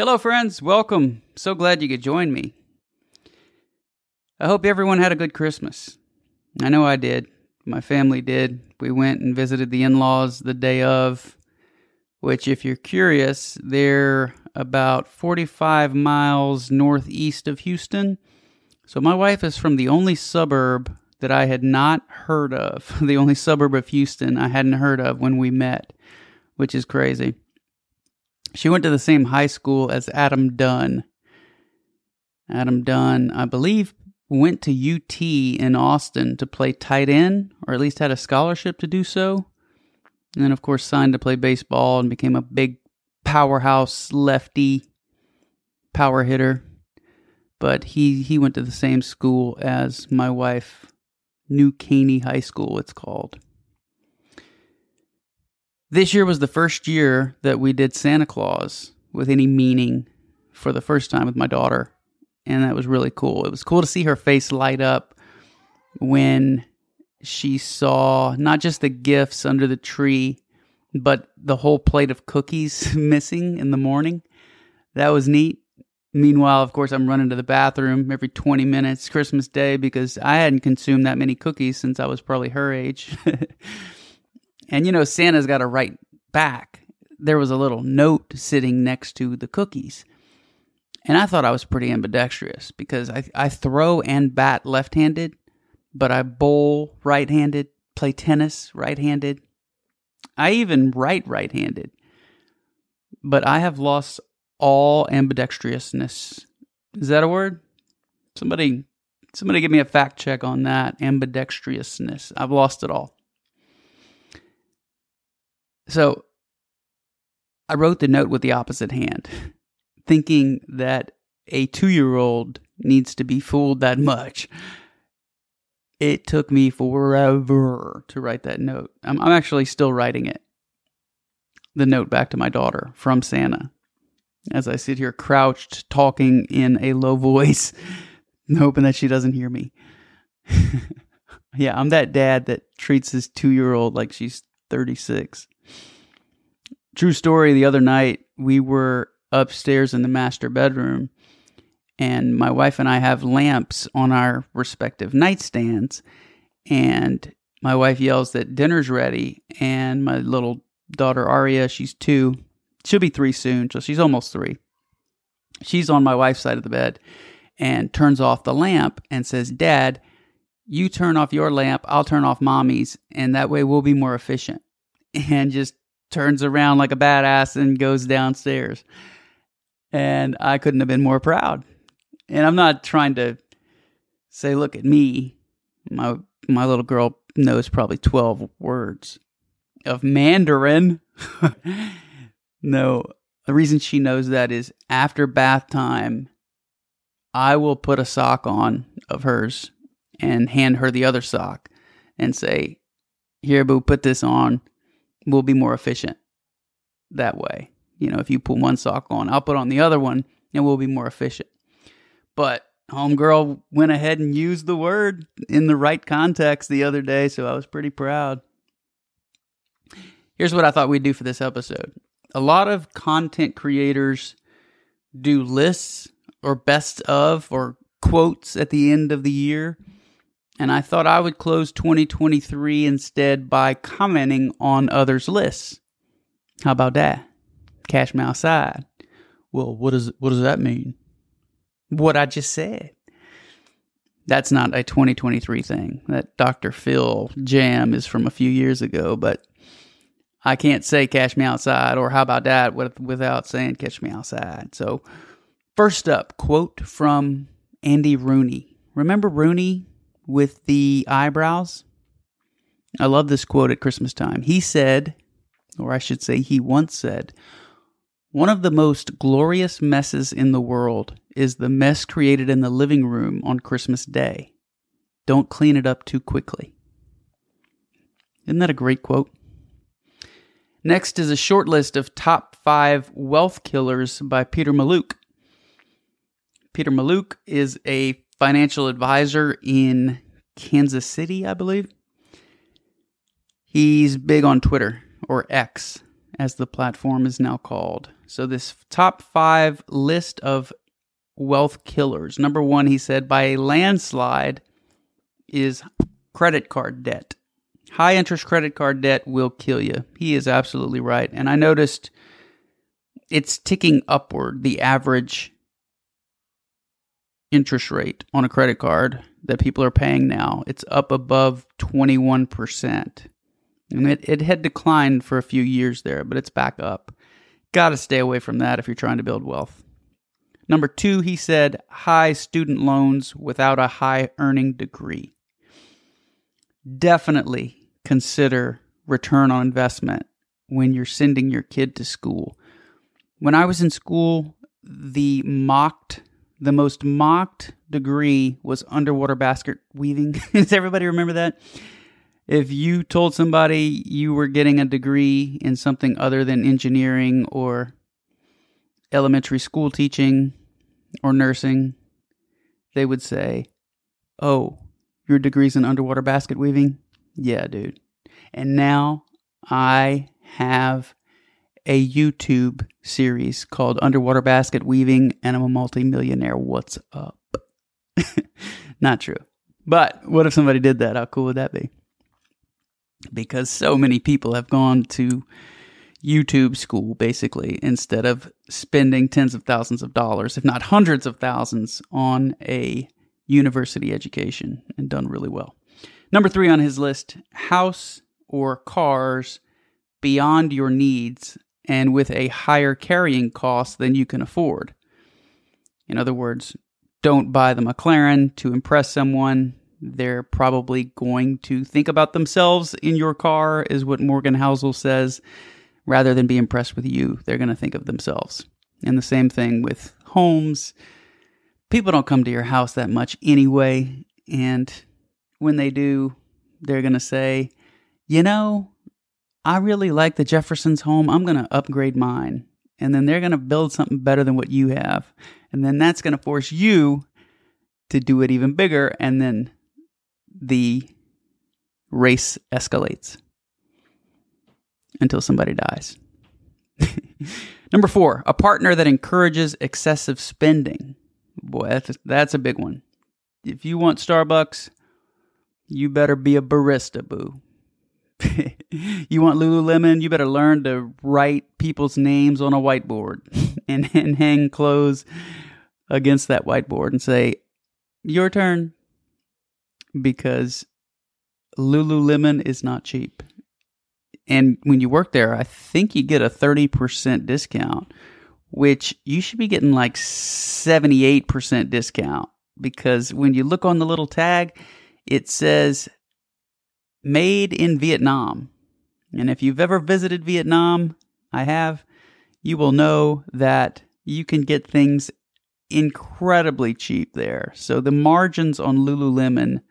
Hello, friends. Welcome. So glad you could join me. I hope everyone had a good Christmas. I know I did. My family did. We went and visited the in laws the day of, which, if you're curious, they're about 45 miles northeast of Houston. So, my wife is from the only suburb that I had not heard of, the only suburb of Houston I hadn't heard of when we met, which is crazy. She went to the same high school as Adam Dunn. Adam Dunn, I believe, went to UT in Austin to play tight end, or at least had a scholarship to do so. And then, of course, signed to play baseball and became a big powerhouse lefty power hitter. But he, he went to the same school as my wife, New Caney High School, it's called. This year was the first year that we did Santa Claus with any meaning for the first time with my daughter. And that was really cool. It was cool to see her face light up when she saw not just the gifts under the tree, but the whole plate of cookies missing in the morning. That was neat. Meanwhile, of course, I'm running to the bathroom every 20 minutes Christmas Day because I hadn't consumed that many cookies since I was probably her age. And you know, Santa's got to write back. There was a little note sitting next to the cookies. And I thought I was pretty ambidextrous because I, I throw and bat left handed, but I bowl right handed, play tennis right handed. I even write right handed. But I have lost all ambidextrousness. Is that a word? Somebody somebody give me a fact check on that. Ambidextrousness. I've lost it all. So I wrote the note with the opposite hand, thinking that a two year old needs to be fooled that much. It took me forever to write that note. I'm, I'm actually still writing it. The note back to my daughter from Santa as I sit here crouched, talking in a low voice, hoping that she doesn't hear me. yeah, I'm that dad that treats his two year old like she's 36. True story, the other night we were upstairs in the master bedroom, and my wife and I have lamps on our respective nightstands. And my wife yells that dinner's ready, and my little daughter Aria, she's two, she'll be three soon, so she's almost three. She's on my wife's side of the bed and turns off the lamp and says, Dad, you turn off your lamp, I'll turn off mommy's, and that way we'll be more efficient. And just turns around like a badass and goes downstairs. And I couldn't have been more proud. And I'm not trying to say, look at me. My my little girl knows probably 12 words of Mandarin. no, the reason she knows that is after bath time, I will put a sock on of hers and hand her the other sock and say, Here, boo, put this on we'll be more efficient that way. You know, if you put one sock on, I'll put on the other one and we'll be more efficient. But homegirl went ahead and used the word in the right context the other day, so I was pretty proud. Here's what I thought we'd do for this episode. A lot of content creators do lists or best of or quotes at the end of the year and I thought I would close 2023 instead by commenting on others' lists. How about that? Cash me outside. Well, what does what does that mean? What I just said. That's not a 2023 thing. That Dr. Phil jam is from a few years ago, but I can't say cash me outside or how about that without saying catch me outside. So, first up, quote from Andy Rooney. Remember Rooney, with the eyebrows. I love this quote at Christmas time. He said, or I should say, he once said, One of the most glorious messes in the world is the mess created in the living room on Christmas Day. Don't clean it up too quickly. Isn't that a great quote? Next is a short list of top five wealth killers by Peter Mallouk. Peter Mallouk is a financial advisor in Kansas City, I believe. He's big on Twitter, or X, as the platform is now called. So, this top five list of wealth killers. Number one, he said, by a landslide, is credit card debt. High interest credit card debt will kill you. He is absolutely right. And I noticed it's ticking upward, the average interest rate on a credit card that people are paying now. It's up above 21%. And it, it had declined for a few years there, but it's back up. Got to stay away from that if you're trying to build wealth. Number two, he said high student loans without a high earning degree. Definitely consider return on investment when you're sending your kid to school. When I was in school, the mocked the most mocked degree was underwater basket weaving. Does everybody remember that? If you told somebody you were getting a degree in something other than engineering or elementary school teaching or nursing, they would say, Oh, your degree's in underwater basket weaving? Yeah, dude. And now I have a YouTube series called Underwater Basket Weaving, and I'm a multimillionaire. What's up? Not true. But what if somebody did that? How cool would that be? Because so many people have gone to YouTube school basically instead of spending tens of thousands of dollars, if not hundreds of thousands, on a university education and done really well. Number three on his list house or cars beyond your needs and with a higher carrying cost than you can afford. In other words, don't buy the McLaren to impress someone. They're probably going to think about themselves in your car, is what Morgan Housel says. Rather than be impressed with you, they're going to think of themselves. And the same thing with homes. People don't come to your house that much anyway. And when they do, they're going to say, you know, I really like the Jefferson's home. I'm going to upgrade mine. And then they're going to build something better than what you have. And then that's going to force you to do it even bigger. And then the race escalates until somebody dies. Number four, a partner that encourages excessive spending. Boy, that's a, that's a big one. If you want Starbucks, you better be a barista, boo. you want Lululemon, you better learn to write people's names on a whiteboard and, and hang clothes against that whiteboard and say, Your turn. Because Lululemon is not cheap. And when you work there, I think you get a 30% discount, which you should be getting like 78% discount. Because when you look on the little tag, it says made in Vietnam. And if you've ever visited Vietnam, I have, you will know that you can get things incredibly cheap there. So the margins on Lululemon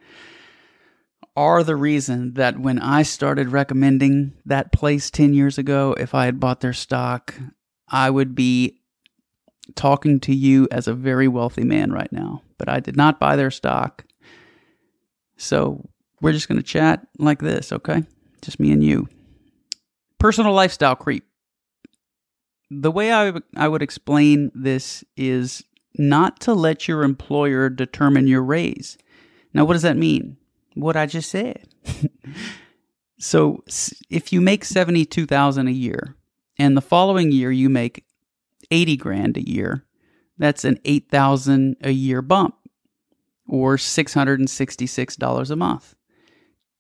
are the reason that when I started recommending that place 10 years ago, if I had bought their stock, I would be talking to you as a very wealthy man right now. But I did not buy their stock. So we're just going to chat like this, okay? Just me and you. Personal lifestyle creep. The way I, I would explain this is not to let your employer determine your raise. Now, what does that mean? What I just said. so, if you make 72,000 a year and the following year you make 80 grand a year, that's an 8,000 a year bump or $666 a month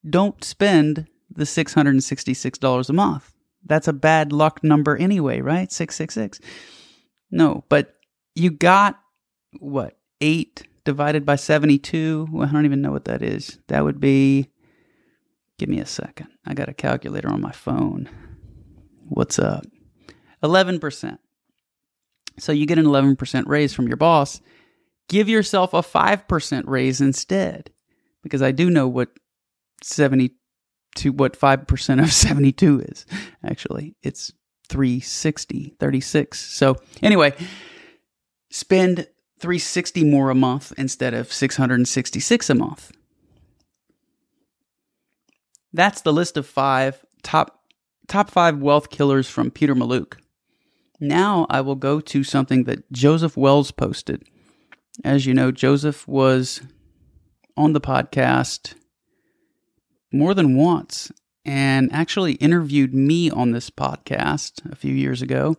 don't spend the $666 a month. That's a bad luck number anyway, right? 666. No, but you got what? 8 divided by 72. Well, I don't even know what that is. That would be Give me a second. I got a calculator on my phone. What's up? 11%. So you get an 11% raise from your boss. Give yourself a 5% raise instead. Because I do know what 72, what 5% of 72 is, actually. It's 360, 36. So anyway, spend 360 more a month instead of 666 a month. That's the list of five top top five wealth killers from Peter Mallouk. Now I will go to something that Joseph Wells posted. As you know, Joseph was on the podcast more than once and actually interviewed me on this podcast a few years ago.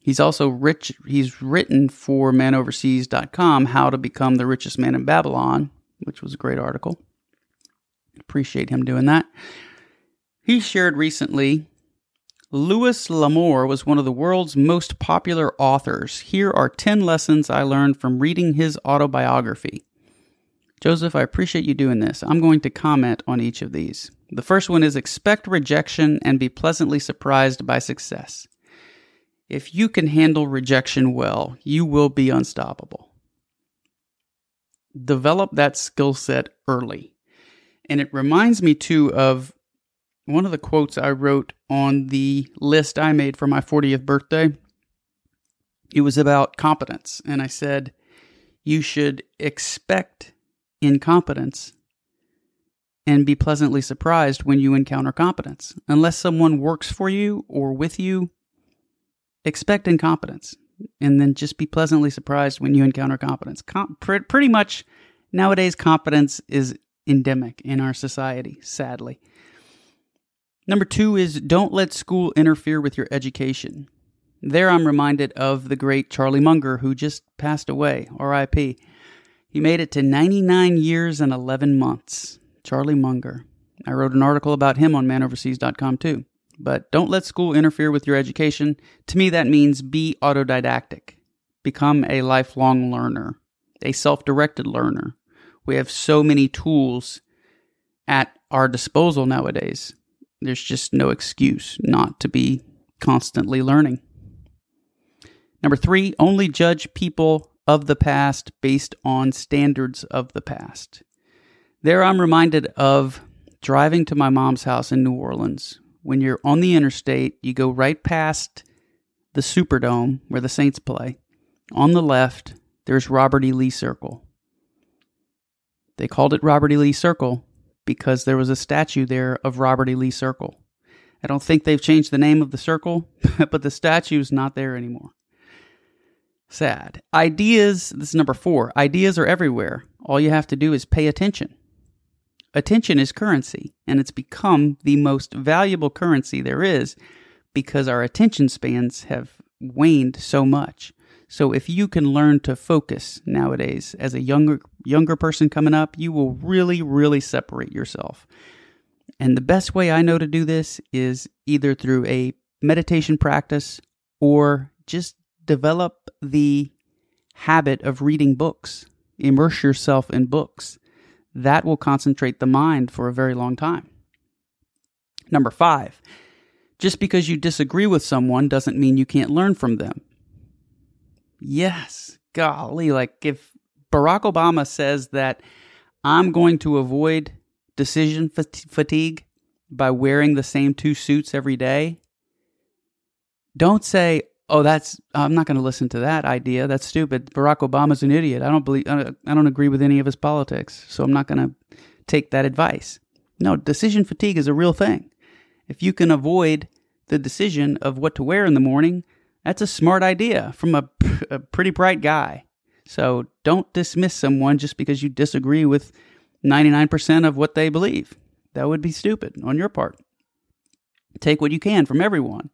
He's also rich he's written for manoverseas.com how to become the richest man in Babylon, which was a great article. Appreciate him doing that. He shared recently Louis L'Amour was one of the world's most popular authors. Here are 10 lessons I learned from reading his autobiography. Joseph, I appreciate you doing this. I'm going to comment on each of these. The first one is expect rejection and be pleasantly surprised by success. If you can handle rejection well, you will be unstoppable. Develop that skill set early. And it reminds me too of one of the quotes I wrote on the list I made for my 40th birthday. It was about competence. And I said, you should expect incompetence and be pleasantly surprised when you encounter competence. Unless someone works for you or with you, expect incompetence and then just be pleasantly surprised when you encounter competence. Com- pretty much nowadays, competence is endemic in our society, sadly. Number two is don't let school interfere with your education. There I'm reminded of the great Charlie Munger, who just passed away, RIP. He made it to 99 years and 11 months. Charlie Munger. I wrote an article about him on manoverseas.com too. But don't let school interfere with your education. To me, that means be autodidactic. Become a lifelong learner, a self directed learner. We have so many tools at our disposal nowadays. There's just no excuse not to be constantly learning. Number three, only judge people of the past based on standards of the past. There I'm reminded of driving to my mom's house in New Orleans. When you're on the interstate, you go right past the Superdome where the Saints play. On the left, there's Robert E. Lee Circle. They called it Robert E. Lee Circle because there was a statue there of Robert E. Lee Circle. I don't think they've changed the name of the circle, but the statue's not there anymore. Sad. Ideas, this is number four. Ideas are everywhere. All you have to do is pay attention. Attention is currency, and it's become the most valuable currency there is because our attention spans have waned so much. So if you can learn to focus nowadays as a younger younger person coming up, you will really really separate yourself. And the best way I know to do this is either through a meditation practice or just develop the habit of reading books. Immerse yourself in books. That will concentrate the mind for a very long time. Number 5. Just because you disagree with someone doesn't mean you can't learn from them. Yes, golly, like if Barack Obama says that I'm going to avoid decision fatigue by wearing the same two suits every day, don't say, "Oh, that's I'm not going to listen to that idea. That's stupid. Barack Obama's an idiot. I don't believe I don't agree with any of his politics, so I'm not going to take that advice." No, decision fatigue is a real thing. If you can avoid the decision of what to wear in the morning, that's a smart idea from a, a pretty bright guy. So don't dismiss someone just because you disagree with 99% of what they believe. That would be stupid on your part. Take what you can from everyone.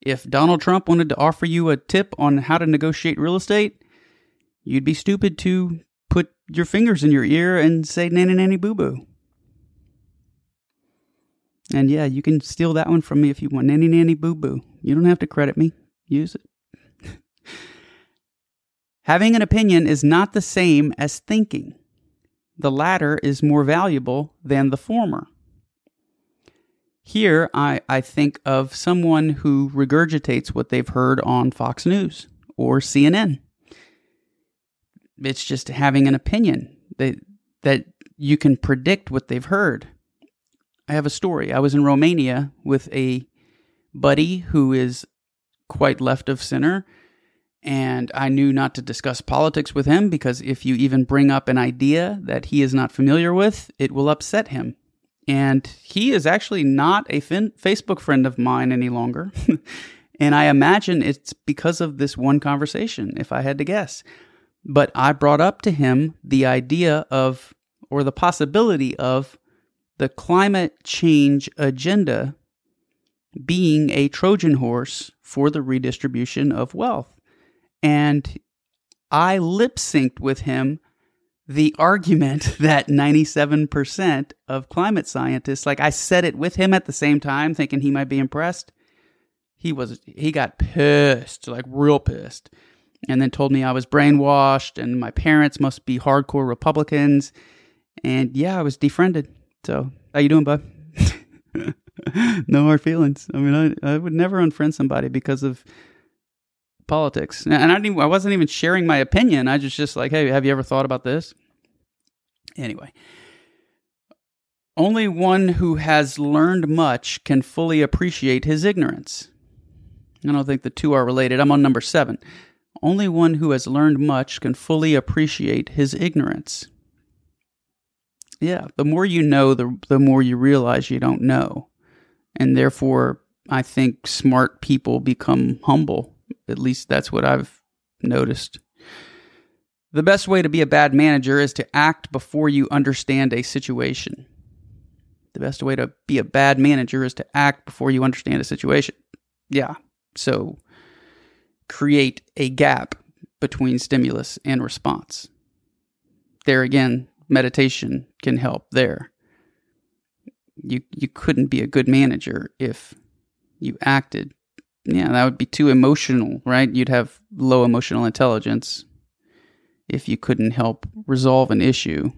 If Donald Trump wanted to offer you a tip on how to negotiate real estate, you'd be stupid to put your fingers in your ear and say nanny nanny boo boo. And yeah, you can steal that one from me if you want. Nanny nanny boo boo. You don't have to credit me use it. Having an opinion is not the same as thinking. The latter is more valuable than the former. Here, I, I think of someone who regurgitates what they've heard on Fox News or CNN. It's just having an opinion that that you can predict what they've heard. I have a story. I was in Romania with a buddy who is quite left of center, and I knew not to discuss politics with him because if you even bring up an idea that he is not familiar with, it will upset him. And he is actually not a fin- Facebook friend of mine any longer. and I imagine it's because of this one conversation, if I had to guess. But I brought up to him the idea of, or the possibility of, the climate change agenda being a Trojan horse for the redistribution of wealth. And I lip synced with him the argument that 97% of climate scientists, like I said it with him at the same time, thinking he might be impressed. He was, he got pissed, like real pissed, and then told me I was brainwashed and my parents must be hardcore Republicans. And yeah, I was defriended. So, how you doing, bud? no hard feelings. I mean, I, I would never unfriend somebody because of politics. And I, didn't I wasn't even sharing my opinion. I just just like, hey, have you ever thought about this? Anyway, only one who has learned much can fully appreciate his ignorance. I don't think the two are related. I'm on number seven. Only one who has learned much can fully appreciate his ignorance. Yeah, the more you know, the, the more you realize you don't know. And therefore, I think smart people become humble. At least that's what I've noticed. The best way to be a bad manager is to act before you understand a situation. The best way to be a bad manager is to act before you understand a situation. Yeah. So create a gap between stimulus and response. There again, meditation can help there. You you couldn't be a good manager if you acted yeah, that would be too emotional, right? You'd have low emotional intelligence if you couldn't help resolve an issue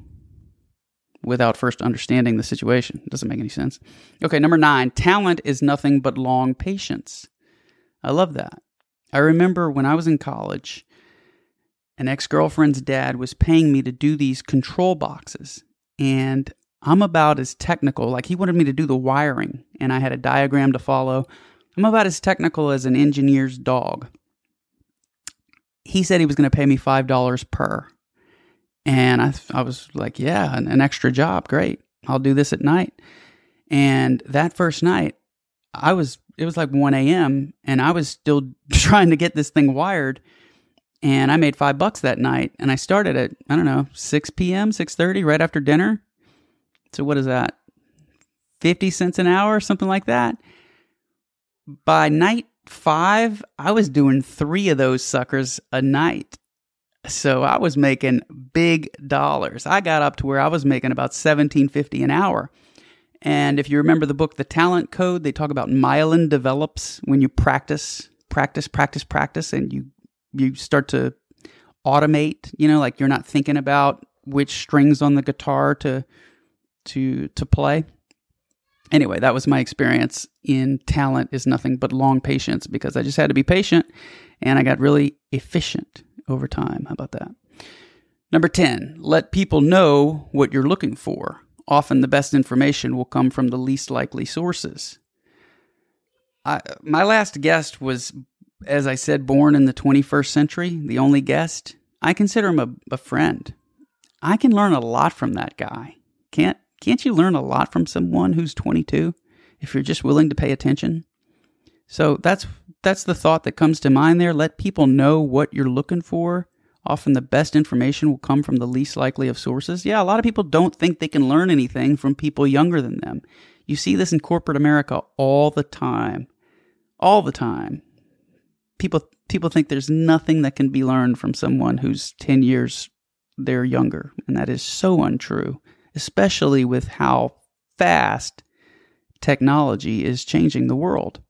without first understanding the situation. It doesn't make any sense. Okay, number nine talent is nothing but long patience. I love that. I remember when I was in college, an ex girlfriend's dad was paying me to do these control boxes. And I'm about as technical, like he wanted me to do the wiring, and I had a diagram to follow. I'm about as technical as an engineer's dog he said he was going to pay me $5 per. And I, I was like, yeah, an, an extra job. Great. I'll do this at night. And that first night, I was, it was like 1 a.m. and I was still trying to get this thing wired. And I made five bucks that night. And I started at, I don't know, 6 p.m., 6.30, right after dinner. So what is that? 50 cents an hour, something like that. By night five, I was doing three of those suckers a night. So I was making big dollars. I got up to where I was making about seventeen fifty an hour. And if you remember the book The Talent Code, they talk about myelin develops when you practice, practice, practice, practice, and you you start to automate, you know, like you're not thinking about which strings on the guitar to to to play anyway, that was my experience in talent is nothing but long patience because I just had to be patient and I got really efficient over time. How about that? Number 10, let people know what you're looking for. Often the best information will come from the least likely sources. I, my last guest was, as I said, born in the 21st century, the only guest. I consider him a, a friend. I can learn a lot from that guy. Can't can't you learn a lot from someone who's 22 if you're just willing to pay attention? So that's that's the thought that comes to mind there. Let people know what you're looking for. Often the best information will come from the least likely of sources. Yeah, a lot of people don't think they can learn anything from people younger than them. You see this in corporate America all the time. All the time. People people think there's nothing that can be learned from someone who's 10 years they're younger, and that is so untrue especially with how fast technology is changing the world.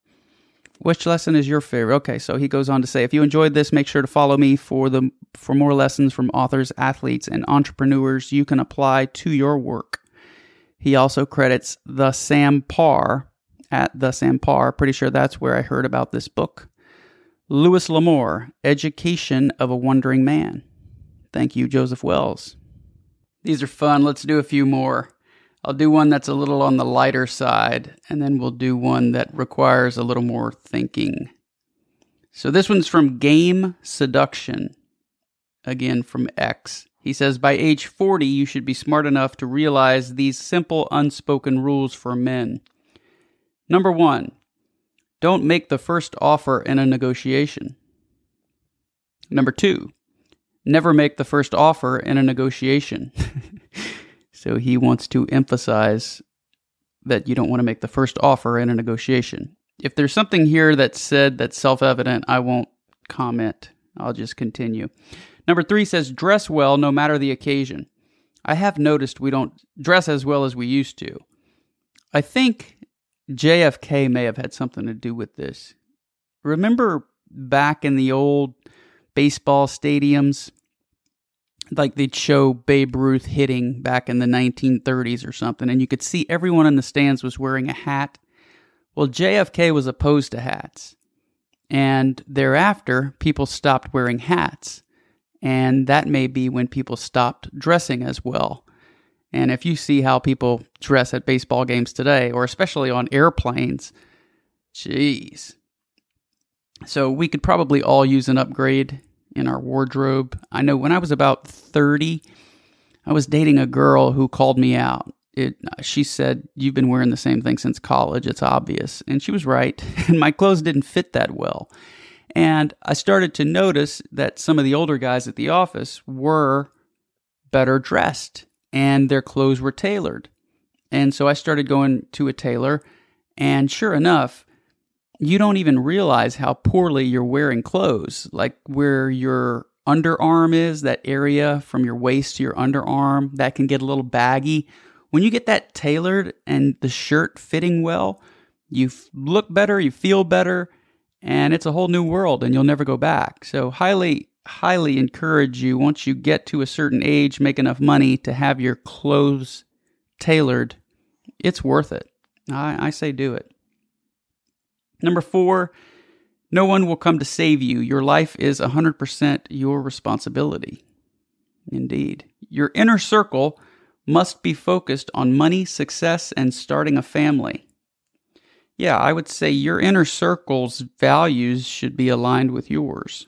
Which lesson is your favorite? Okay, so he goes on to say, if you enjoyed this, make sure to follow me for the for more lessons from authors, athletes, and entrepreneurs you can apply to your work. He also credits the Sam Parr at the Sam Parr. Pretty sure that's where I heard about this book. Louis L'Amour, Education of a Wandering Man. Thank you, Joseph Wells. These are fun. Let's do a few more. I'll do one that's a little on the lighter side, and then we'll do one that requires a little more thinking. So this one's from Game Seduction, again from X. He says, By age 40, you should be smart enough to realize these simple unspoken rules for men. Number one, don't make the first offer in a negotiation. Number two, never make the first offer in a negotiation. so he wants to emphasize that you don't want to make the first offer in a negotiation. If there's something here that's said that's self evident, I won't comment. I'll just continue. Number three says, dress well no matter the occasion. I have noticed we don't dress as well as we used to. I think JFK may have had something to do with this. Remember back in the old baseball stadiums? Like they'd show Babe Ruth hitting back in the 1930s or something, and you could see everyone in the stands was wearing a hat. Well, JFK was opposed to hats. And thereafter, people stopped wearing hats. And that may be when people stopped dressing as well. And if you see how people dress at baseball games today, or especially on airplanes, jeez. So we could probably all use an upgrade in our wardrobe. I know when I was about 30, I was dating a girl who called me out. It, she said, You've been wearing the same thing since college. It's obvious. And she was right. And my clothes didn't fit that well. And I started to notice that some of the older guys at the office were better dressed and their clothes were tailored. And so I started going to a tailor, and sure enough, you don't even realize how poorly you're wearing clothes. Like where your underarm is, that area from your waist to your underarm, that can get a little baggy. When you get that tailored and the shirt fitting well, you look better, you feel better, and it's a whole new world and you'll never go back. So, highly, highly encourage you once you get to a certain age, make enough money to have your clothes tailored. It's worth it. I, I say do it. Number four, no one will come to save you. Your life is 100% your responsibility. Indeed. Your inner circle must be focused on money, success, and starting a family. Yeah, I would say your inner circle's values should be aligned with yours.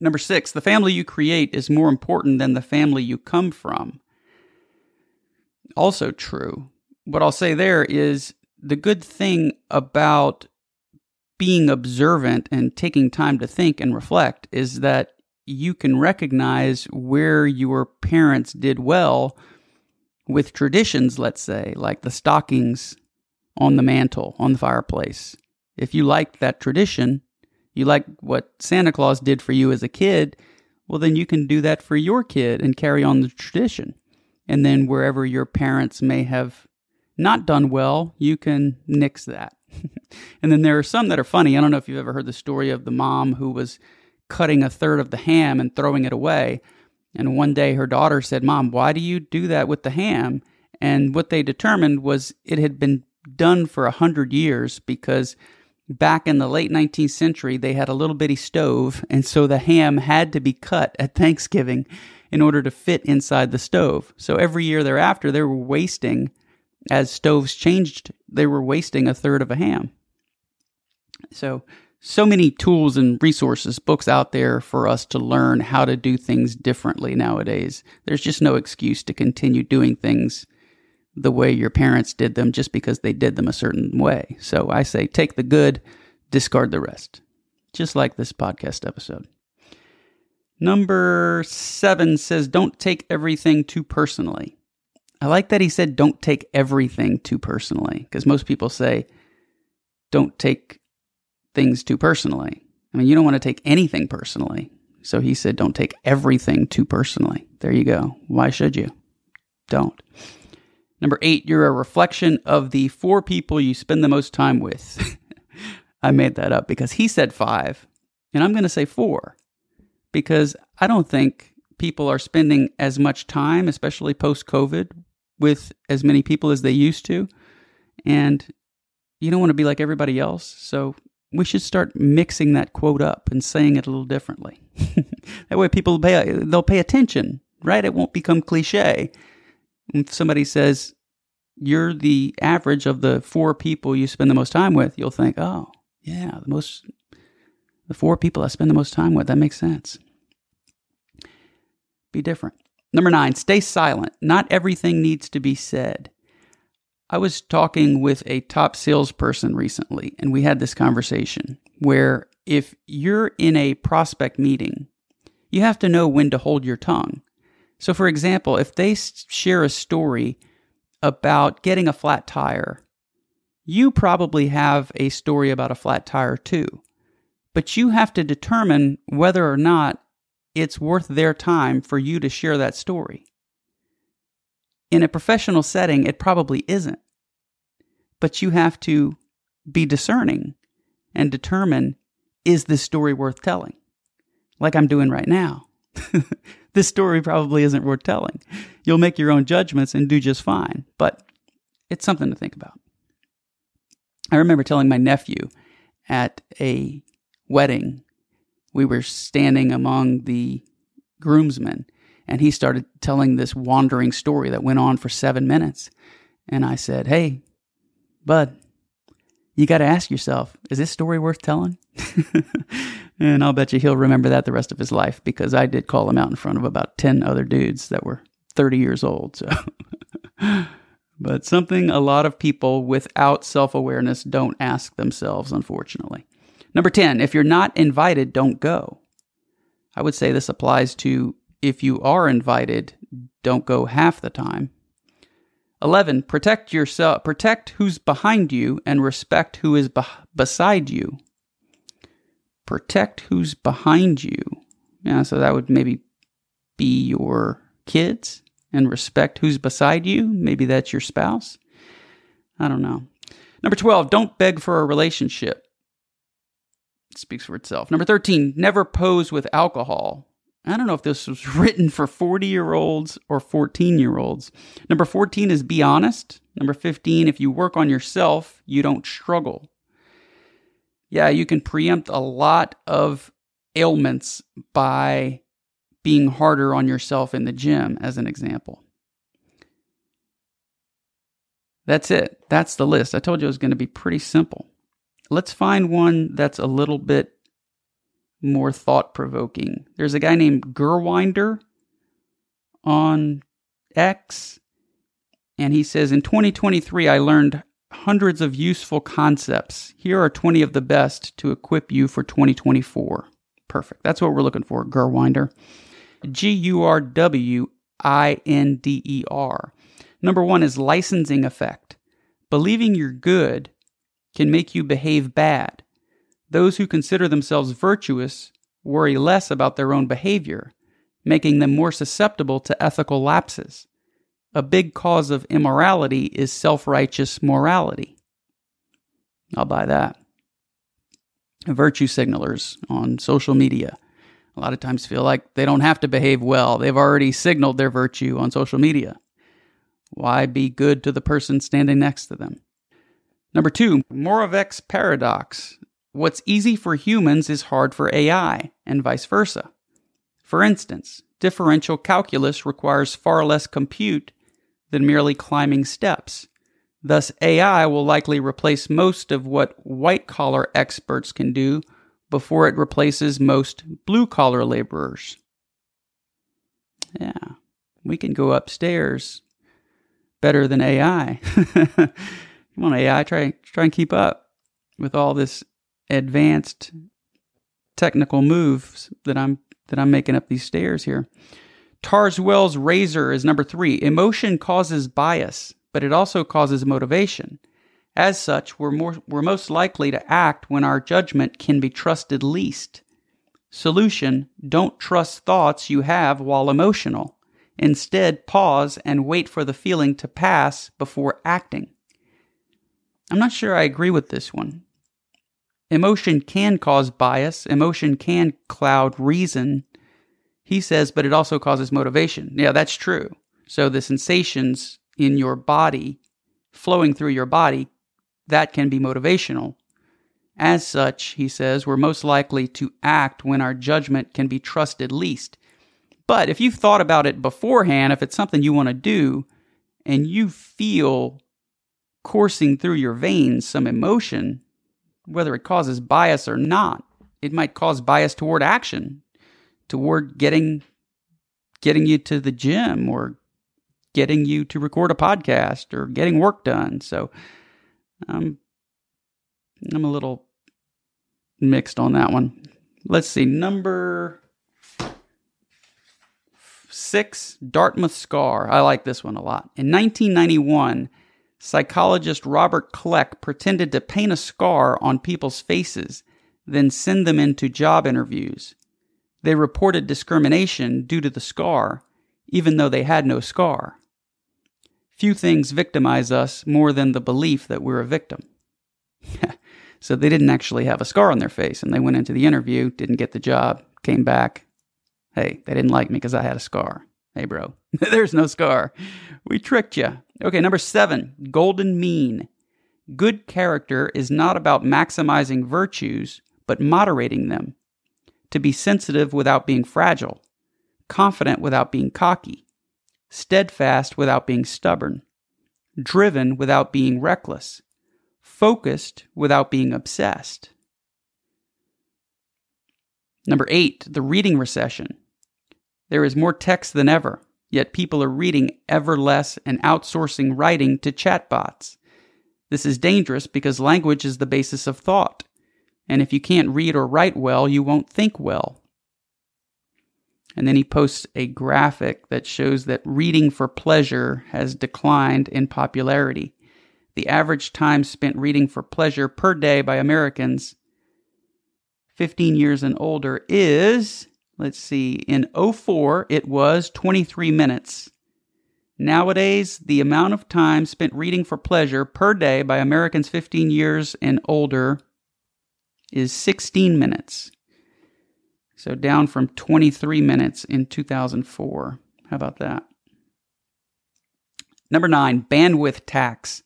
Number six, the family you create is more important than the family you come from. Also true. What I'll say there is the good thing about being observant and taking time to think and reflect is that you can recognize where your parents did well with traditions, let's say, like the stockings on the mantle, on the fireplace. If you like that tradition, you like what Santa Claus did for you as a kid, well, then you can do that for your kid and carry on the tradition. And then wherever your parents may have not done well, you can nix that. and then there are some that are funny. I don't know if you've ever heard the story of the mom who was cutting a third of the ham and throwing it away. And one day her daughter said, Mom, why do you do that with the ham? And what they determined was it had been done for a hundred years because back in the late 19th century they had a little bitty stove and so the ham had to be cut at thanksgiving in order to fit inside the stove so every year thereafter they were wasting as stoves changed they were wasting a third of a ham so so many tools and resources books out there for us to learn how to do things differently nowadays there's just no excuse to continue doing things the way your parents did them just because they did them a certain way. So I say take the good, discard the rest. Just like this podcast episode. Number seven says, don't take everything too personally. I like that he said, don't take everything too personally, because most people say, don't take things too personally. I mean, you don't want to take anything personally. So he said, don't take everything too personally. There you go. Why should you? Don't. Number eight, you're a reflection of the four people you spend the most time with. I made that up because he said five, and I'm going to say four because I don't think people are spending as much time, especially post COVID, with as many people as they used to. And you don't want to be like everybody else. So we should start mixing that quote up and saying it a little differently. that way people pay they'll pay attention, right? It won't become cliche. If somebody says you're the average of the four people you spend the most time with, you'll think, "Oh, yeah, the most the four people I spend the most time with, that makes sense." Be different. Number 9, stay silent. Not everything needs to be said. I was talking with a top salesperson recently, and we had this conversation where if you're in a prospect meeting, you have to know when to hold your tongue. So, for example, if they share a story about getting a flat tire, you probably have a story about a flat tire too. But you have to determine whether or not it's worth their time for you to share that story. In a professional setting, it probably isn't. But you have to be discerning and determine is this story worth telling? Like I'm doing right now. this story probably isn't worth telling. You'll make your own judgments and do just fine, but it's something to think about. I remember telling my nephew at a wedding, we were standing among the groomsmen and he started telling this wandering story that went on for seven minutes. And I said, Hey, bud, you got to ask yourself, is this story worth telling? and I'll bet you he'll remember that the rest of his life because I did call him out in front of about 10 other dudes that were 30 years old. So, but something a lot of people without self awareness don't ask themselves, unfortunately. Number 10, if you're not invited, don't go. I would say this applies to if you are invited, don't go half the time. 11. Protect yourself, protect who's behind you and respect who is be- beside you. Protect who's behind you. Yeah, so that would maybe be your kids and respect who's beside you. Maybe that's your spouse. I don't know. Number 12, don't beg for a relationship. Speaks for itself. Number 13, never pose with alcohol. I don't know if this was written for 40 year olds or 14 year olds. Number 14 is be honest. Number 15, if you work on yourself, you don't struggle. Yeah, you can preempt a lot of ailments by being harder on yourself in the gym, as an example. That's it. That's the list. I told you it was going to be pretty simple. Let's find one that's a little bit more thought provoking. There's a guy named Gurwinder on X, and he says In 2023, I learned hundreds of useful concepts. Here are 20 of the best to equip you for 2024. Perfect. That's what we're looking for, Gurwinder. G U R W I N D E R. Number one is licensing effect. Believing you're good can make you behave bad. Those who consider themselves virtuous worry less about their own behavior, making them more susceptible to ethical lapses. A big cause of immorality is self righteous morality. I'll buy that. Virtue signalers on social media a lot of times feel like they don't have to behave well. They've already signaled their virtue on social media. Why be good to the person standing next to them? Number two, Moravec's paradox. What's easy for humans is hard for AI, and vice versa. For instance, differential calculus requires far less compute than merely climbing steps. Thus, AI will likely replace most of what white collar experts can do before it replaces most blue collar laborers. Yeah, we can go upstairs better than AI. Come on, AI, try try and keep up with all this advanced technical moves that I'm that I'm making up these stairs here. Tarswell's razor is number three. Emotion causes bias, but it also causes motivation. As such, we're more we're most likely to act when our judgment can be trusted least. Solution: Don't trust thoughts you have while emotional. Instead, pause and wait for the feeling to pass before acting. I'm not sure I agree with this one. Emotion can cause bias, emotion can cloud reason. He says, but it also causes motivation. Yeah, that's true. So the sensations in your body flowing through your body, that can be motivational. As such, he says, we're most likely to act when our judgment can be trusted least. But if you've thought about it beforehand, if it's something you want to do, and you feel coursing through your veins some emotion, whether it causes bias or not, it might cause bias toward action, toward getting getting you to the gym or getting you to record a podcast or getting work done. So um, I'm a little mixed on that one. Let's see. Number six, Dartmouth Scar. I like this one a lot. In 1991, psychologist Robert Kleck pretended to paint a scar on people's faces, then send them into job interviews. They reported discrimination due to the scar, even though they had no scar. Few things victimize us more than the belief that we're a victim. so they didn't actually have a scar on their face, and they went into the interview, didn't get the job, came back. Hey, they didn't like me because I had a scar. Hey, bro, there's no scar. We tricked you. Okay, number seven, golden mean. Good character is not about maximizing virtues, but moderating them to be sensitive without being fragile, confident without being cocky, steadfast without being stubborn, driven without being reckless, focused without being obsessed. Number eight, the reading recession. There is more text than ever, yet people are reading ever less and outsourcing writing to chatbots. This is dangerous because language is the basis of thought. And if you can't read or write well, you won't think well. And then he posts a graphic that shows that reading for pleasure has declined in popularity. The average time spent reading for pleasure per day by Americans 15 years and older is, let's see, in 04 it was 23 minutes. Nowadays, the amount of time spent reading for pleasure per day by Americans 15 years and older is 16 minutes. So down from 23 minutes in 2004. How about that? Number nine, bandwidth tax.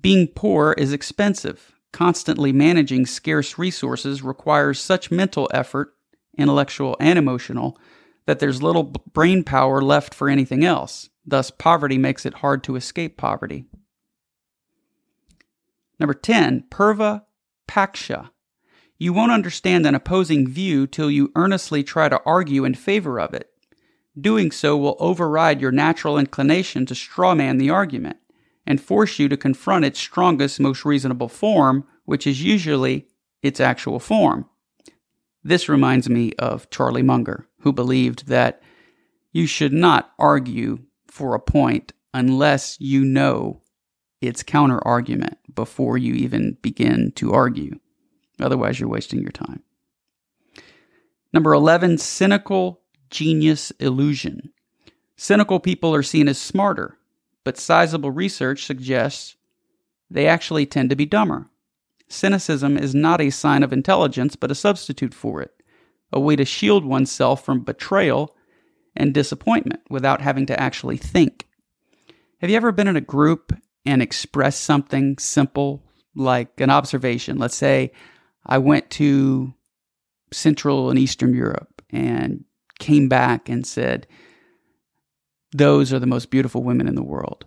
Being poor is expensive. Constantly managing scarce resources requires such mental effort, intellectual and emotional, that there's little brain power left for anything else. Thus, poverty makes it hard to escape poverty. Number 10, Purva Paksha. You won't understand an opposing view till you earnestly try to argue in favor of it. Doing so will override your natural inclination to strawman the argument and force you to confront its strongest, most reasonable form, which is usually its actual form. This reminds me of Charlie Munger, who believed that you should not argue for a point unless you know its counter argument before you even begin to argue. Otherwise, you're wasting your time. Number 11, cynical genius illusion. Cynical people are seen as smarter, but sizable research suggests they actually tend to be dumber. Cynicism is not a sign of intelligence, but a substitute for it, a way to shield oneself from betrayal and disappointment without having to actually think. Have you ever been in a group and expressed something simple like an observation? Let's say, I went to Central and Eastern Europe and came back and said, Those are the most beautiful women in the world.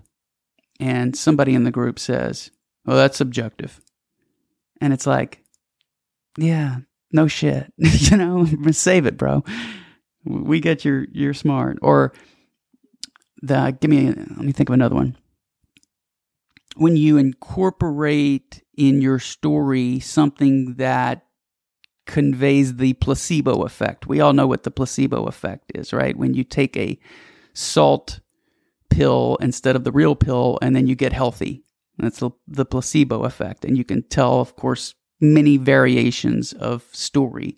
And somebody in the group says, Oh, that's subjective. And it's like, Yeah, no shit. you know, save it, bro. We get your you're smart. Or the give me let me think of another one. When you incorporate in your story something that conveys the placebo effect. We all know what the placebo effect is, right? When you take a salt pill instead of the real pill and then you get healthy. That's the, placebo effect. And you can tell, of course, many variations of story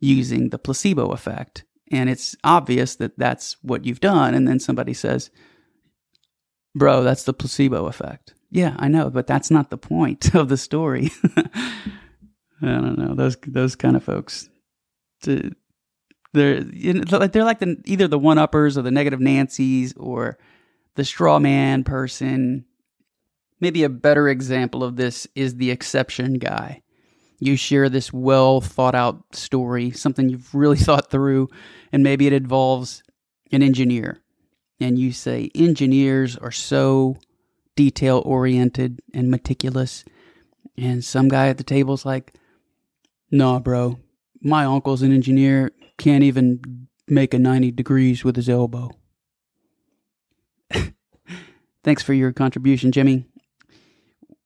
using the placebo effect. And it's obvious that that's what you've done. And then somebody says, Bro, that's the placebo effect. Yeah, I know, but that's not the point of the story. I don't know those those kind of folks. They're you know, they're like the either the one uppers or the negative Nancy's or the straw man person. Maybe a better example of this is the exception guy. You share this well thought out story, something you've really thought through, and maybe it involves an engineer. And you say, engineers are so detail oriented and meticulous. And some guy at the table's like, nah, bro, my uncle's an engineer, can't even make a 90 degrees with his elbow. Thanks for your contribution, Jimmy.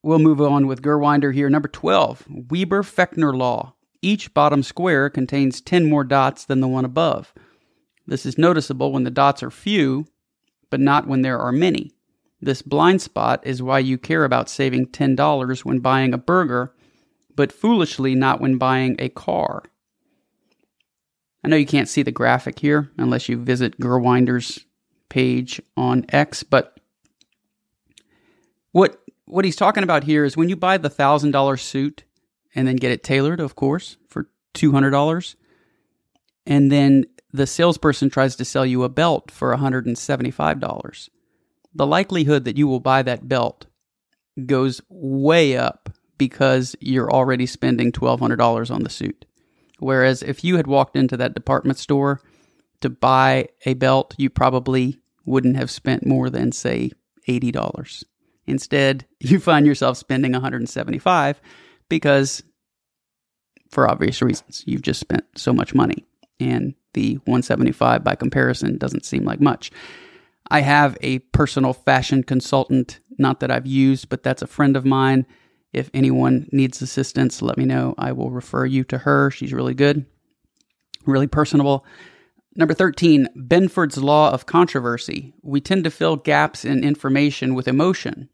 We'll move on with Gurwinder here. Number 12, Weber Fechner Law. Each bottom square contains 10 more dots than the one above. This is noticeable when the dots are few, but not when there are many. This blind spot is why you care about saving $10 when buying a burger, but foolishly not when buying a car. I know you can't see the graphic here unless you visit Gurwinder's page on X, but what what he's talking about here is when you buy the thousand dollar suit and then get it tailored, of course, for two hundred dollars, and then the salesperson tries to sell you a belt for hundred and seventy five dollars. The likelihood that you will buy that belt goes way up because you're already spending twelve hundred dollars on the suit. Whereas if you had walked into that department store to buy a belt, you probably wouldn't have spent more than say eighty dollars. Instead, you find yourself spending 175 because for obvious reasons, you've just spent so much money and the 175 by comparison doesn't seem like much. I have a personal fashion consultant, not that I've used, but that's a friend of mine. If anyone needs assistance, let me know. I will refer you to her. She's really good, really personable. Number 13, Benford's Law of Controversy. We tend to fill gaps in information with emotion.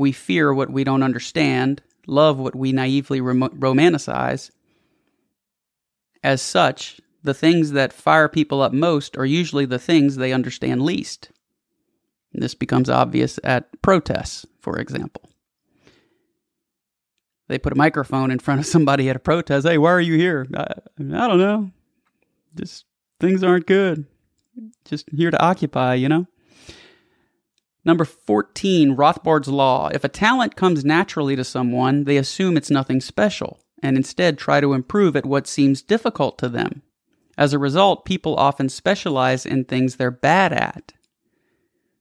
We fear what we don't understand, love what we naively rom- romanticize. As such, the things that fire people up most are usually the things they understand least. This becomes obvious at protests, for example. They put a microphone in front of somebody at a protest. Hey, why are you here? I, I don't know. Just things aren't good. Just here to occupy, you know? Number 14, Rothbard's Law. If a talent comes naturally to someone, they assume it's nothing special and instead try to improve at what seems difficult to them. As a result, people often specialize in things they're bad at.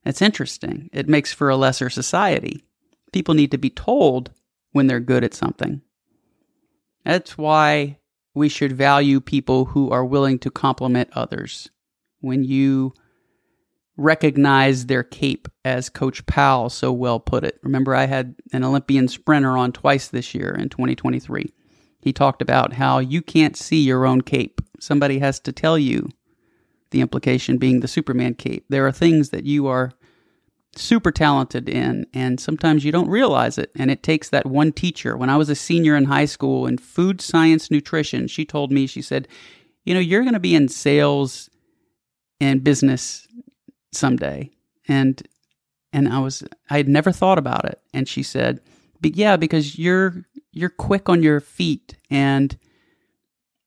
It's interesting. It makes for a lesser society. People need to be told when they're good at something. That's why we should value people who are willing to compliment others. When you recognize their cape, as Coach Powell so well put it. Remember, I had an Olympian sprinter on twice this year in 2023. He talked about how you can't see your own cape. Somebody has to tell you, the implication being the Superman cape. There are things that you are super talented in, and sometimes you don't realize it. And it takes that one teacher. When I was a senior in high school in food science nutrition, she told me, she said, You know, you're going to be in sales and business someday. And and I was I had never thought about it. And she said, "But yeah, because you're you're quick on your feet and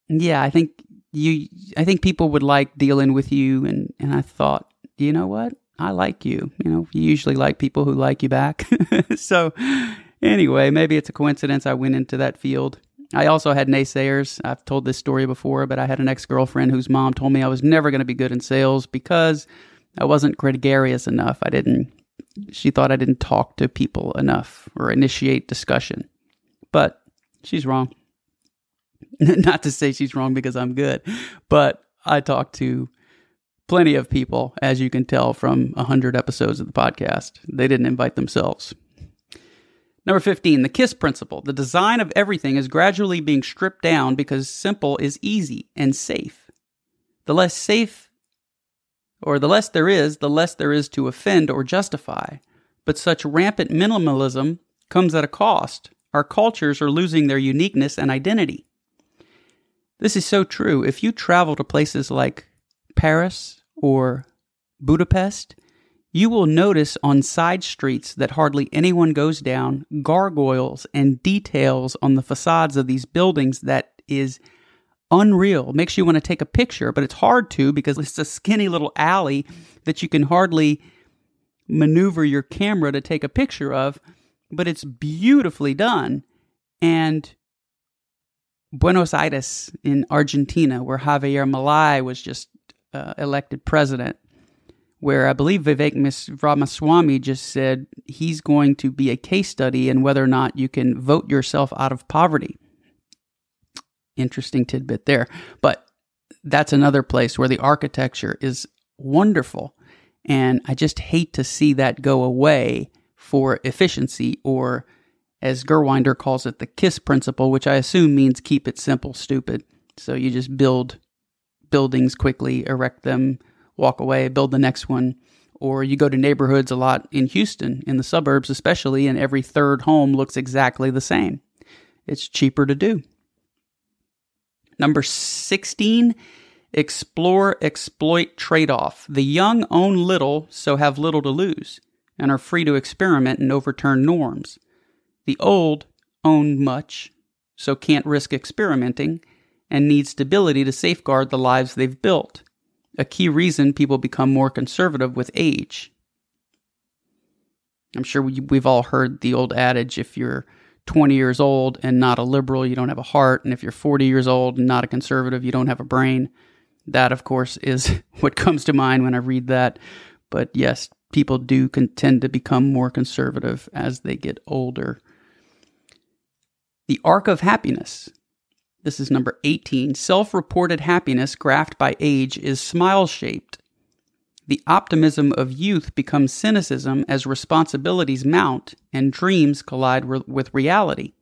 yeah, I think you I think people would like dealing with you and and I thought, you know what? I like you. You know, you usually like people who like you back. so anyway, maybe it's a coincidence I went into that field. I also had naysayers. I've told this story before, but I had an ex-girlfriend whose mom told me I was never going to be good in sales because I wasn't gregarious enough. I didn't, she thought I didn't talk to people enough or initiate discussion. But she's wrong. Not to say she's wrong because I'm good, but I talk to plenty of people, as you can tell from 100 episodes of the podcast. They didn't invite themselves. Number 15, the KISS principle. The design of everything is gradually being stripped down because simple is easy and safe. The less safe or the less there is, the less there is to offend or justify. But such rampant minimalism comes at a cost. Our cultures are losing their uniqueness and identity. This is so true. If you travel to places like Paris or Budapest, you will notice on side streets that hardly anyone goes down gargoyles and details on the facades of these buildings that is unreal. Makes you want to take a picture, but it's hard to because it's a skinny little alley that you can hardly maneuver your camera to take a picture of, but it's beautifully done. And Buenos Aires in Argentina, where Javier Milei was just uh, elected president, where I believe Vivek Ramaswamy just said he's going to be a case study in whether or not you can vote yourself out of poverty. Interesting tidbit there. But that's another place where the architecture is wonderful. And I just hate to see that go away for efficiency, or as Gurwinder calls it, the KISS principle, which I assume means keep it simple, stupid. So you just build buildings quickly, erect them, walk away, build the next one. Or you go to neighborhoods a lot in Houston, in the suburbs especially, and every third home looks exactly the same. It's cheaper to do. Number 16, explore, exploit trade off. The young own little, so have little to lose, and are free to experiment and overturn norms. The old own much, so can't risk experimenting, and need stability to safeguard the lives they've built. A key reason people become more conservative with age. I'm sure we've all heard the old adage if you're 20 years old and not a liberal, you don't have a heart. And if you're 40 years old and not a conservative, you don't have a brain. That, of course, is what comes to mind when I read that. But yes, people do tend to become more conservative as they get older. The arc of happiness. This is number 18. Self reported happiness graphed by age is smile shaped. The optimism of youth becomes cynicism as responsibilities mount and dreams collide re- with reality.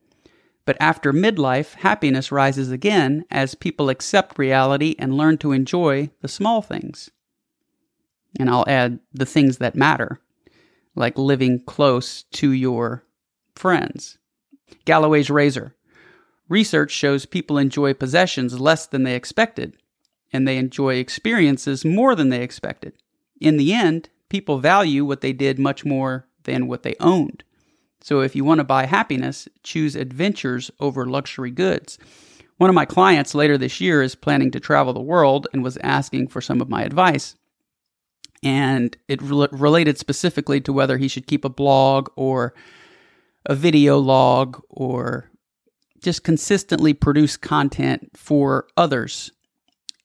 But after midlife, happiness rises again as people accept reality and learn to enjoy the small things. And I'll add the things that matter, like living close to your friends. Galloway's Razor. Research shows people enjoy possessions less than they expected, and they enjoy experiences more than they expected in the end, people value what they did much more than what they owned. So if you want to buy happiness, choose adventures over luxury goods. One of my clients later this year is planning to travel the world and was asking for some of my advice. And it re- related specifically to whether he should keep a blog or a video log or just consistently produce content for others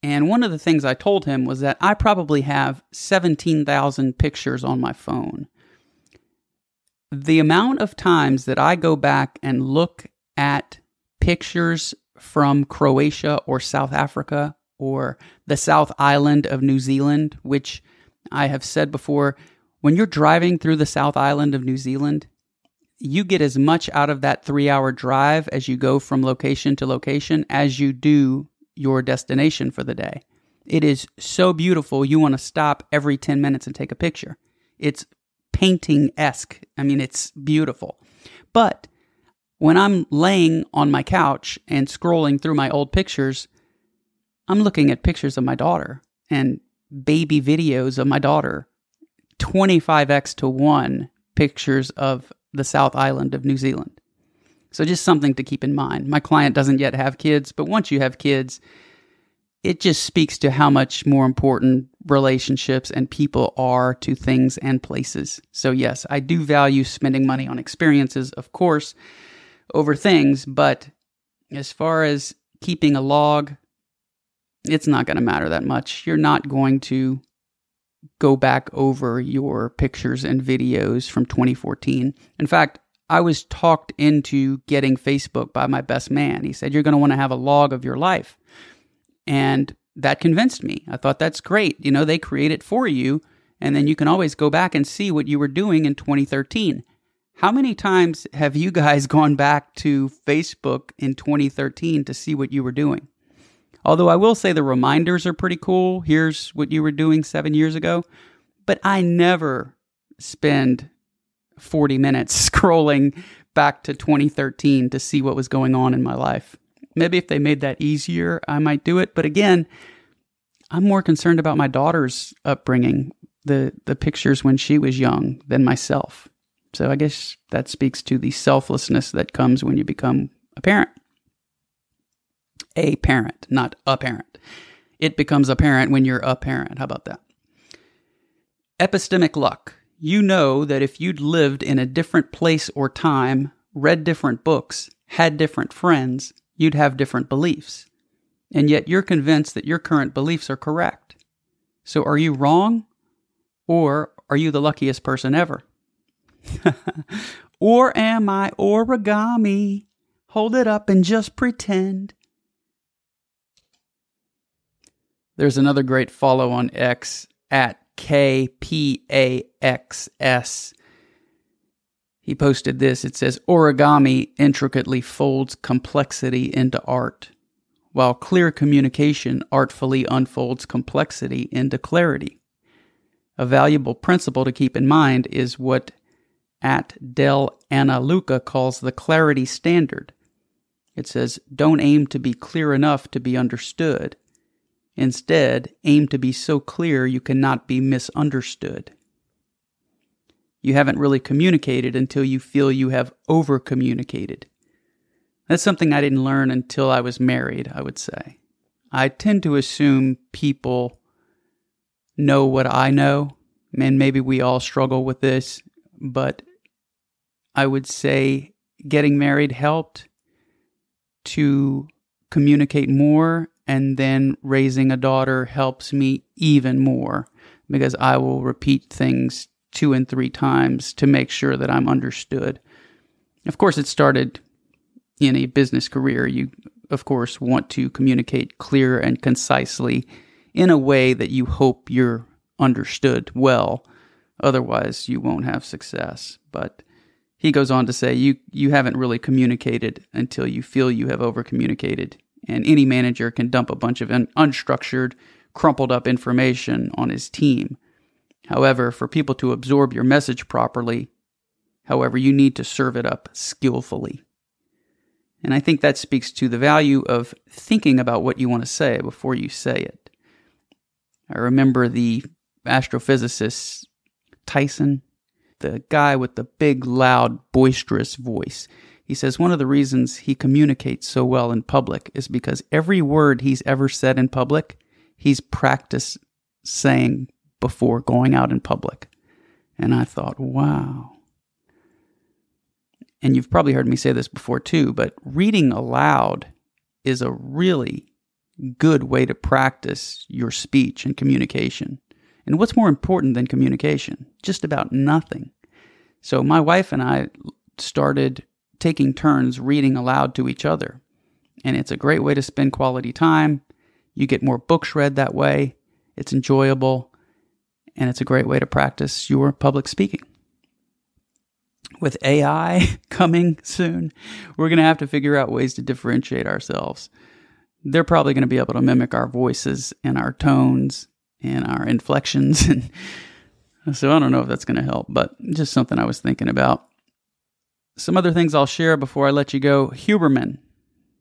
and one of the things I told him was that I probably have 17,000 pictures on my phone. The amount of times that I go back and look at pictures from Croatia or South Africa or the South Island of New Zealand, which I have said before, when you're driving through the South Island of New Zealand, you get as much out of that three hour drive as you go from location to location as you do your destination for the day. It is so beautiful, you want to stop every 10 minutes and take a picture. It's painting esque. I mean, it's beautiful. But when I'm laying on my couch and scrolling through my old pictures, I'm looking at pictures of my daughter and baby videos of my daughter, 25x to 1 pictures of the South Island of New Zealand. So just something to keep in mind. My client doesn't yet have kids, but once you have kids, it just speaks to how much more important relationships and people are to things and places. So, yes, I do value spending money on experiences, of course, over things, but as far as keeping a log, it's not going to matter that much. You're not going to go back over your pictures and videos from 2014. In fact, I was talked into getting Facebook by my best man. He said, You're going to want to have a log of your life. And that convinced me. I thought that's great. You know, they create it for you, and then you can always go back and see what you were doing in 2013. How many times have you guys gone back to Facebook in 2013 to see what you were doing? Although I will say the reminders are pretty cool. Here's what you were doing seven years ago. But I never spend 40 minutes scrolling back to 2013 to see what was going on in my life. Maybe if they made that easier, I might do it. But again, I'm more concerned about my daughter's upbringing, the, the pictures when she was young, than myself. So I guess that speaks to the selflessness that comes when you become a parent. A parent, not a parent. It becomes apparent when you're a parent. How about that? Epistemic luck you know that if you'd lived in a different place or time, read different books, had different friends, you'd have different beliefs. And yet you're convinced that your current beliefs are correct. So are you wrong? Or are you the luckiest person ever? or am I origami? Hold it up and just pretend. There's another great follow on X at KPAXS. He posted this. It says Origami intricately folds complexity into art, while clear communication artfully unfolds complexity into clarity. A valuable principle to keep in mind is what at Del Anna Luca calls the clarity standard. It says, Don't aim to be clear enough to be understood. Instead, aim to be so clear you cannot be misunderstood. You haven't really communicated until you feel you have over communicated. That's something I didn't learn until I was married, I would say. I tend to assume people know what I know, and maybe we all struggle with this, but I would say getting married helped to communicate more and then raising a daughter helps me even more because I will repeat things two and three times to make sure that I'm understood. Of course, it started in a business career. You, of course, want to communicate clear and concisely in a way that you hope you're understood well. Otherwise, you won't have success. But he goes on to say, you, you haven't really communicated until you feel you have over communicated and any manager can dump a bunch of un- unstructured, crumpled up information on his team. However, for people to absorb your message properly, however, you need to serve it up skillfully. And I think that speaks to the value of thinking about what you want to say before you say it. I remember the astrophysicist Tyson, the guy with the big, loud, boisterous voice. He says one of the reasons he communicates so well in public is because every word he's ever said in public, he's practiced saying before going out in public. And I thought, wow. And you've probably heard me say this before too, but reading aloud is a really good way to practice your speech and communication. And what's more important than communication? Just about nothing. So my wife and I started taking turns reading aloud to each other. And it's a great way to spend quality time. You get more books read that way. It's enjoyable. And it's a great way to practice your public speaking. With AI coming soon, we're going to have to figure out ways to differentiate ourselves. They're probably going to be able to mimic our voices and our tones and our inflections. And so I don't know if that's going to help, but just something I was thinking about. Some other things I'll share before I let you go. Huberman,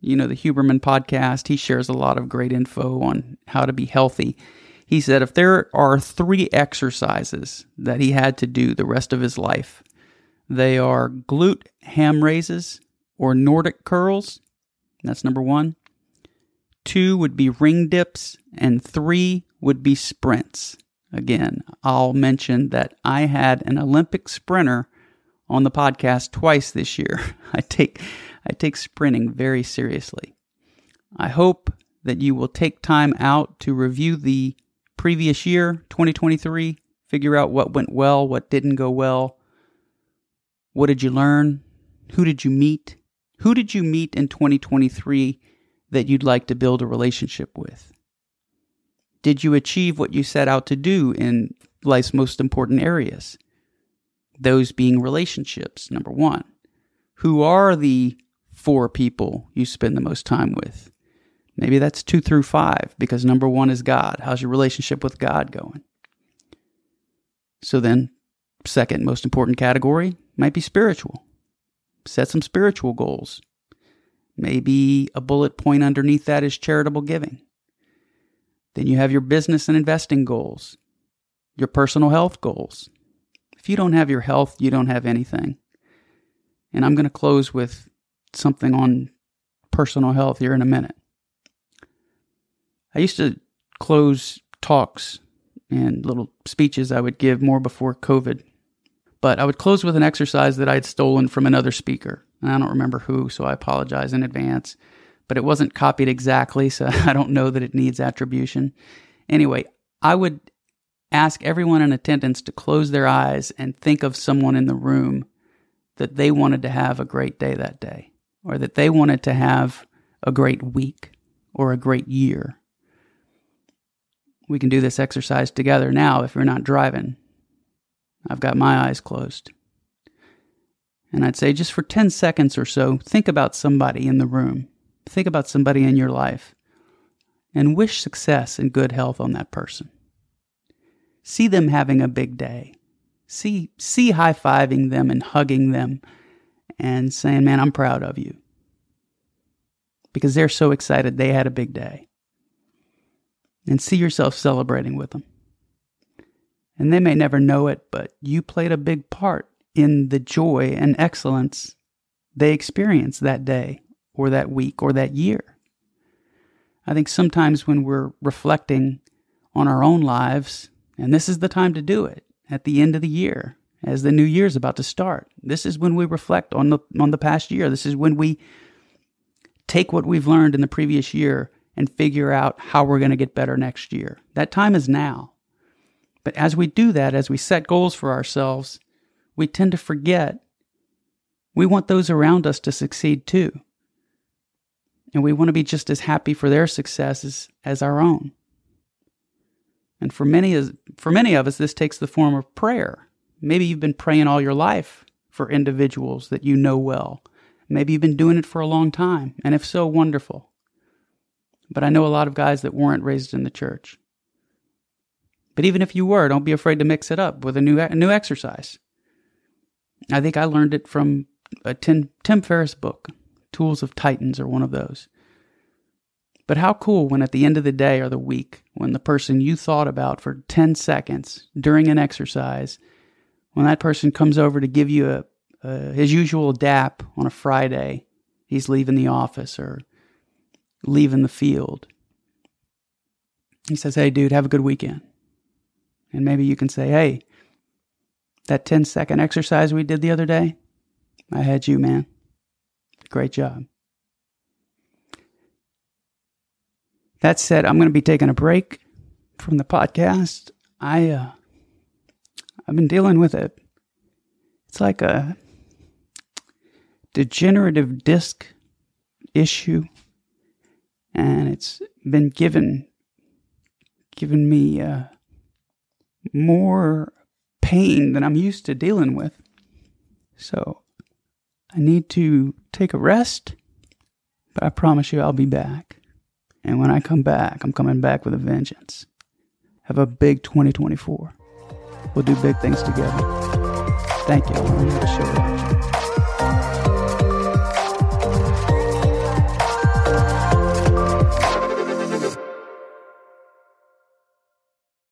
you know, the Huberman podcast, he shares a lot of great info on how to be healthy. He said if there are three exercises that he had to do the rest of his life, they are glute ham raises or Nordic curls. That's number one. Two would be ring dips, and three would be sprints. Again, I'll mention that I had an Olympic sprinter on the podcast twice this year. I take I take sprinting very seriously. I hope that you will take time out to review the previous year, 2023, figure out what went well, what didn't go well. What did you learn? Who did you meet? Who did you meet in 2023 that you'd like to build a relationship with? Did you achieve what you set out to do in life's most important areas? Those being relationships, number one. Who are the four people you spend the most time with? Maybe that's two through five because number one is God. How's your relationship with God going? So then, second most important category might be spiritual. Set some spiritual goals. Maybe a bullet point underneath that is charitable giving. Then you have your business and investing goals, your personal health goals, if you don't have your health, you don't have anything. And I'm going to close with something on personal health here in a minute. I used to close talks and little speeches I would give more before COVID. But I would close with an exercise that I had stolen from another speaker. I don't remember who, so I apologize in advance. but it wasn't copied exactly, so I don't know that it needs attribution. Anyway, I would ask everyone in attendance to close their eyes and think of someone in the room that they wanted to have a great day that day, or that they wanted to have a great week or a great year. We can do this exercise together now if you're not driving. I've got my eyes closed. And I'd say just for 10 seconds or so, think about somebody in the room. Think about somebody in your life and wish success and good health on that person. See them having a big day. See, see high fiving them and hugging them and saying, Man, I'm proud of you. Because they're so excited they had a big day. And see yourself celebrating with them. And they may never know it, but you played a big part in the joy and excellence they experienced that day or that week or that year. I think sometimes when we're reflecting on our own lives, and this is the time to do it at the end of the year, as the new year is about to start. This is when we reflect on the on the past year. This is when we take what we've learned in the previous year and figure out how we're going to get better next year. That time is now. But as we do that, as we set goals for ourselves, we tend to forget we want those around us to succeed too. And we want to be just as happy for their successes as our own. And for many, for many of us, this takes the form of prayer. Maybe you've been praying all your life for individuals that you know well. Maybe you've been doing it for a long time. And if so, wonderful. But I know a lot of guys that weren't raised in the church. But even if you were, don't be afraid to mix it up with a new, a new exercise. I think I learned it from a Tim, Tim Ferriss book, Tools of Titans, or one of those. But how cool when at the end of the day or the week, when the person you thought about for 10 seconds during an exercise, when that person comes over to give you a, a his usual dap on a Friday, he's leaving the office or leaving the field. He says, Hey, dude, have a good weekend. And maybe you can say, Hey, that 10 second exercise we did the other day, I had you, man. Great job. That said, I'm going to be taking a break from the podcast. I uh, I've been dealing with it. It's like a degenerative disc issue, and it's been given given me uh, more pain than I'm used to dealing with. So I need to take a rest, but I promise you I'll be back. And when I come back, I'm coming back with a vengeance. Have a big 2024. We'll do big things together. Thank you.